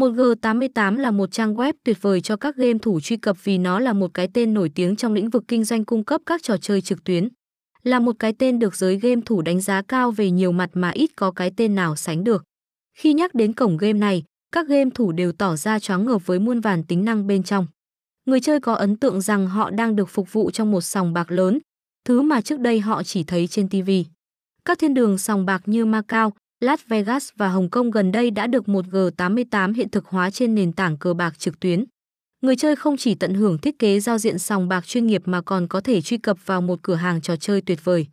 1G88 là một trang web tuyệt vời cho các game thủ truy cập vì nó là một cái tên nổi tiếng trong lĩnh vực kinh doanh cung cấp các trò chơi trực tuyến. Là một cái tên được giới game thủ đánh giá cao về nhiều mặt mà ít có cái tên nào sánh được. Khi nhắc đến cổng game này, các game thủ đều tỏ ra choáng ngợp với muôn vàn tính năng bên trong. Người chơi có ấn tượng rằng họ đang được phục vụ trong một sòng bạc lớn, thứ mà trước đây họ chỉ thấy trên TV. Các thiên đường sòng bạc như Macau, Las Vegas và Hồng Kông gần đây đã được một g tám mươi tám hiện thực hóa trên nền tảng cờ bạc trực tuyến. Người chơi không chỉ tận hưởng thiết kế giao diện sòng bạc chuyên nghiệp mà còn có thể truy cập vào một cửa hàng trò chơi tuyệt vời.